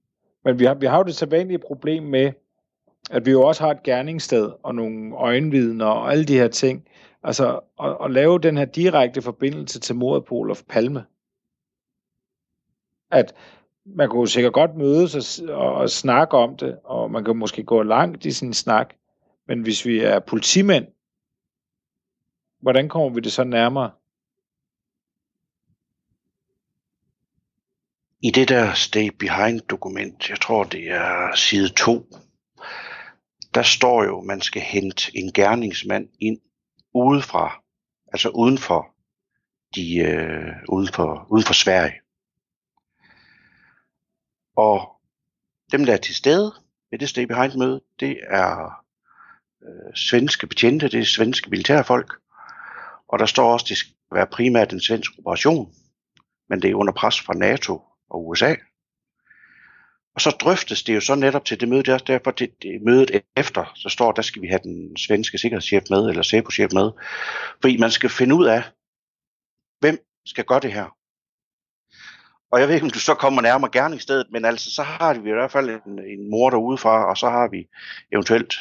Men vi har, vi har jo det sædvanlige problem med, at vi jo også har et gerningssted og nogle øjenvidner og alle de her ting. Altså at, at lave den her direkte forbindelse til mordet på Olof Palme. At man kunne sikkert godt mødes og, og, og snakke om det, og man kan måske gå langt i sin snak, men hvis vi er politimænd, hvordan kommer vi det så nærmere? I det der Stay Behind dokument, jeg tror det er side 2, der står jo, at man skal hente en gerningsmand ind udefra, altså uden for, de, øh, uden for, uden for Sverige. Og dem, der er til stede ved det Stay Behind møde, det er øh, svenske betjente, det er svenske militærfolk, og der står også, at det skal være primært en svensk operation, men det er under pres fra NATO og USA. Og så drøftes det jo så netop til det møde, der, derfor det, det mødet efter, så står, der skal vi have den svenske sikkerhedschef med, eller SEPO-chef med, fordi man skal finde ud af, hvem skal gøre det her. Og jeg ved ikke, om du så kommer nærmere gerningsstedet, men altså, så har vi i hvert fald en, en mor derude fra, og så har vi eventuelt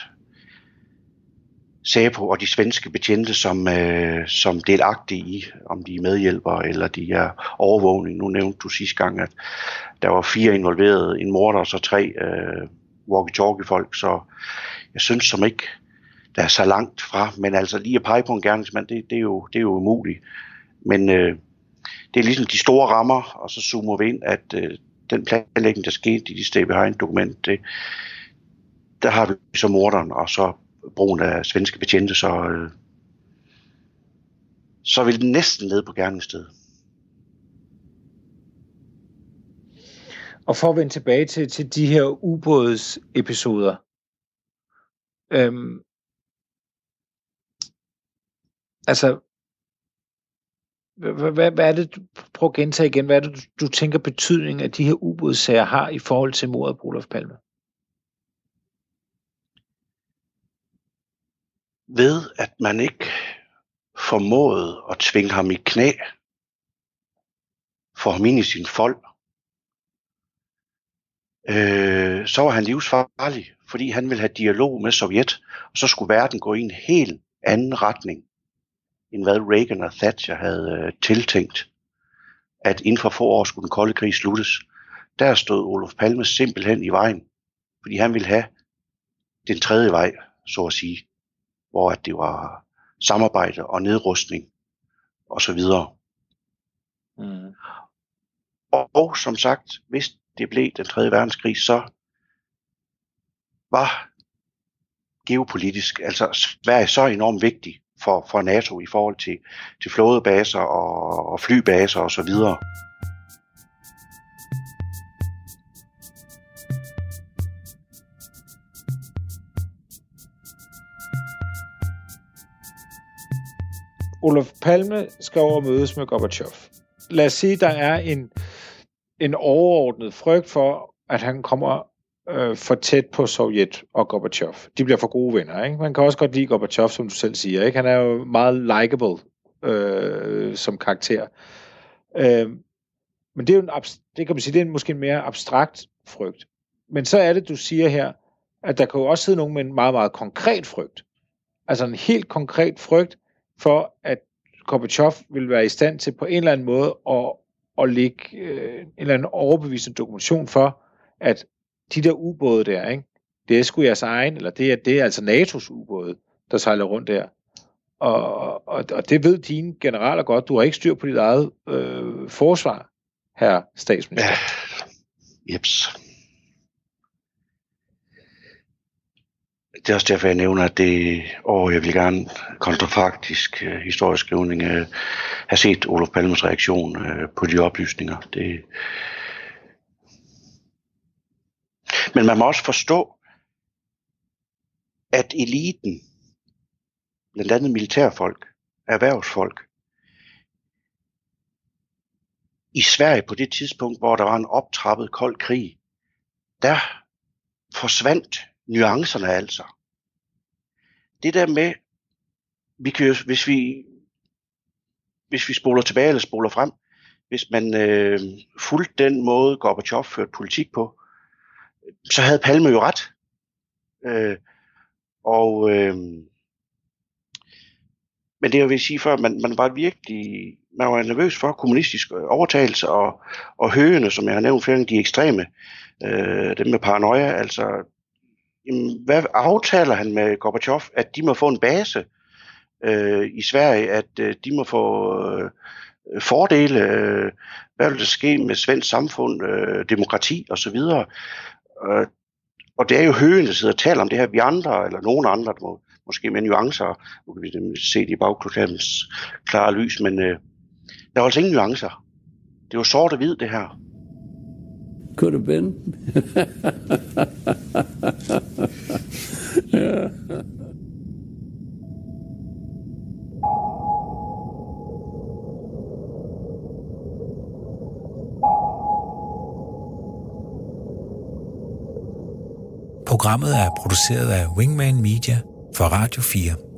SAPO og de svenske betjente som, øh, som delagtige i, om de er medhjælpere eller de er overvågning. Nu nævnte du sidste gang, at der var fire involverede, en morder og så tre øh, walkie-talkie-folk, så jeg synes som ikke, der er så langt fra, men altså lige at pege på en gerningsmand, det, det, er, jo, det er jo umuligt. Men øh, det er ligesom de store rammer, og så zoomer vi ind, at øh, den planlægning, der skete i de stay behind dokument, det, der har vi så morderen, og så brugen af svenske betjente, så, øh, så ville den næsten ned på gerningsstedet. Og for at vende tilbage til, til de her ubåds episoder. Øhm, altså, hvad, hvad, hvad er det, prøv at gentage igen, hvad er det, du, du tænker betydningen af de her ubådssager har i forhold til mordet på Olof Palme? Ved at man ikke formåede at tvinge ham i knæ, for ham ind i sin fold, øh, så var han livsfarlig, fordi han ville have dialog med Sovjet, og så skulle verden gå i en helt anden retning, end hvad Reagan og Thatcher havde øh, tiltænkt, at inden for få år skulle den kolde krig sluttes. Der stod Olof Palme simpelthen i vejen, fordi han ville have den tredje vej, så at sige, hvor at det var samarbejde og nedrustning og så videre. Mm. Og, og som sagt, hvis det blev den tredje verdenskrig, så var geopolitisk, altså Sverige så enormt vigtig for, for NATO i forhold til, til flådebaser og, og flybaser og så videre. Olof Palme skal over mødes med Gorbachev. Lad os sige, der er en, en overordnet frygt for, at han kommer øh, for tæt på Sovjet og Gorbachev. De bliver for gode venner. Ikke? Man kan også godt lide Gorbachev, som du selv siger. Ikke? Han er jo meget likable øh, som karakter. Øh, men det er jo en, det kan man sige, det er en, måske en mere abstrakt frygt. Men så er det, du siger her, at der kan jo også sidde nogen med en meget, meget konkret frygt. Altså en helt konkret frygt for, at Gorbachev vil være i stand til på en eller anden måde at, at lægge øh, en eller anden overbevisende dokumentation for, at de der ubåde der, ikke? det er sgu jeres egen, eller det er, det er altså NATO's ubåde, der sejler rundt der. Og, og, og det ved dine generaler godt. Du har ikke styr på dit eget øh, forsvar, her statsminister. Ja. Jeps. Det er også derfor, jeg nævner, at det, år, jeg vil gerne kontrafaktisk øh, uh, historisk skrivning øh, have set Olof Palmes reaktion øh, på de oplysninger. Det, Men man må også forstå, at eliten, blandt andet militærfolk, erhvervsfolk, i Sverige på det tidspunkt, hvor der var en optrappet kold krig, der forsvandt nuancerne altså. Det der med, vi kan jo, hvis vi hvis vi spoler tilbage eller spoler frem, hvis man øh, fulgte den måde Gorbachev førte politik på, så havde Palme jo ret. Øh, og øh, men det jeg vil sige før, man, man var virkelig man var nervøs for kommunistisk overtagelse og, og høgene, som jeg har nævnt flere de ekstreme, øh, dem med paranoia, altså jamen, hvad aftaler han med Gorbachev, at de må få en base øh, i Sverige, at øh, de må få øh, fordele, øh, hvad vil der ske med svensk samfund, øh, demokrati osv. Øh, og det er jo høen, der sidder og taler om det her. Vi andre, eller nogen andre, der må, måske med nuancer, nu kan vi se det i bagklokabens klare lys, men øh, der var altså ingen nuancer. Det var sort og hvid, det her. Could have been. yeah. Programmet er produceret af Wingman Media for Radio 4.